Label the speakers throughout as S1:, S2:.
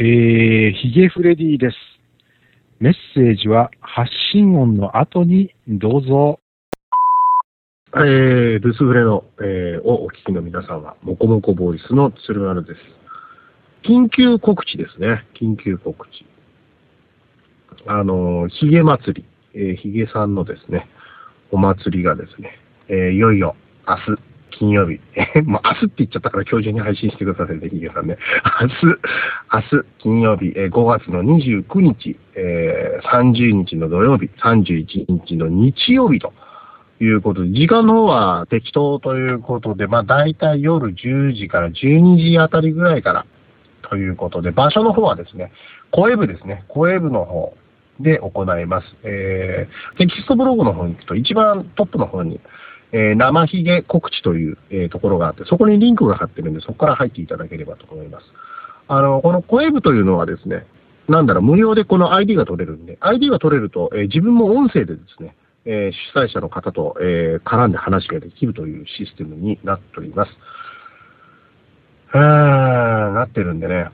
S1: えー、ヒゲフレディです。メッセージは発信音の後にどうぞ。
S2: えー、ルスフレの、えー、をお聞きの皆さんは、もこもこボイスの鶴丸です。緊急告知ですね。緊急告知。あの、ヒゲ祭り、えー、ヒゲさんのですね、お祭りがですね、えー、いよいよ明日、金曜日。えもう明日って言っちゃったから今日中に配信してくださいね、ヒゲさんね。明日、明日、金曜日、えー、5月の29日、えー、30日の土曜日、31日の日曜日ということで、時間の方は適当ということで、まあ大体夜10時から12時あたりぐらいからということで、場所の方はですね、声部ですね、声部の方で行います。えー、テキストブログの方に行くと一番トップの方に、えー、生ひげ告知という、えー、ところがあって、そこにリンクが貼ってるんで、そこから入っていただければと思います。あの、この声部というのはですね、なんだろう、無料でこの ID が取れるんで、ID が取れると、えー、自分も音声でですね、えー、主催者の方と、えー、絡んで話ができるというシステムになっております。えー、なってるんでね、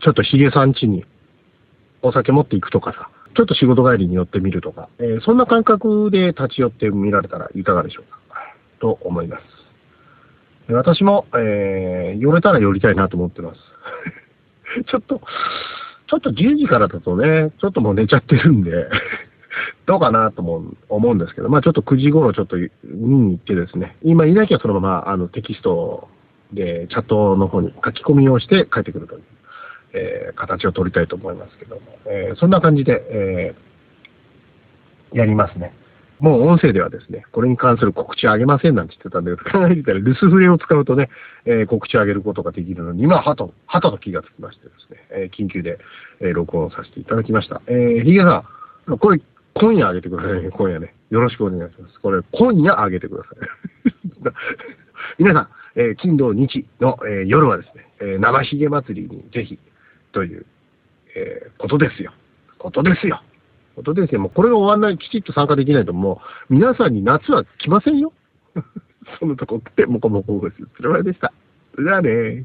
S2: ちょっとヒゲさん家にお酒持っていくとかさ、ちょっと仕事帰りに寄ってみるとか、えー、そんな感覚で立ち寄ってみられたらいかがでしょうか、と思います。私も、えー、寄れたら寄りたいなと思ってます。ちょっと、ちょっと10時からだとね、ちょっともう寝ちゃってるんで どうかなとも思うんですけど、まあちょっと9時頃ちょっと見に行ってですね、今いなきゃそのままあのテキストでチャットの方に書き込みをして帰ってくるという。えー、形を取りたいと思いますけども、えー、そんな感じで、えー、やりますね。もう音声ではですね、これに関する告知あげませんなんて言ってたんだけど、考えてたら留守フレを使うとね、えー、告知あげることができるのに、今ははと、はと気がつきましてですね、えー、緊急で、えー、録音させていただきました。えー、ヒゲさん、これ、今夜あげてくださいね、今夜ね。よろしくお願いします。これ、今夜あげてください。皆さん、えー、金土日の、えー、夜はですね、えー、生ひげ祭りにぜひ、という、えー、ことですよ。ことですよ。ことですよ。もうこれが終わんない、きちっと参加できないと、もう、皆さんに夏は来ませんよ。そのとこって、もこもこです。それまででした。じゃあね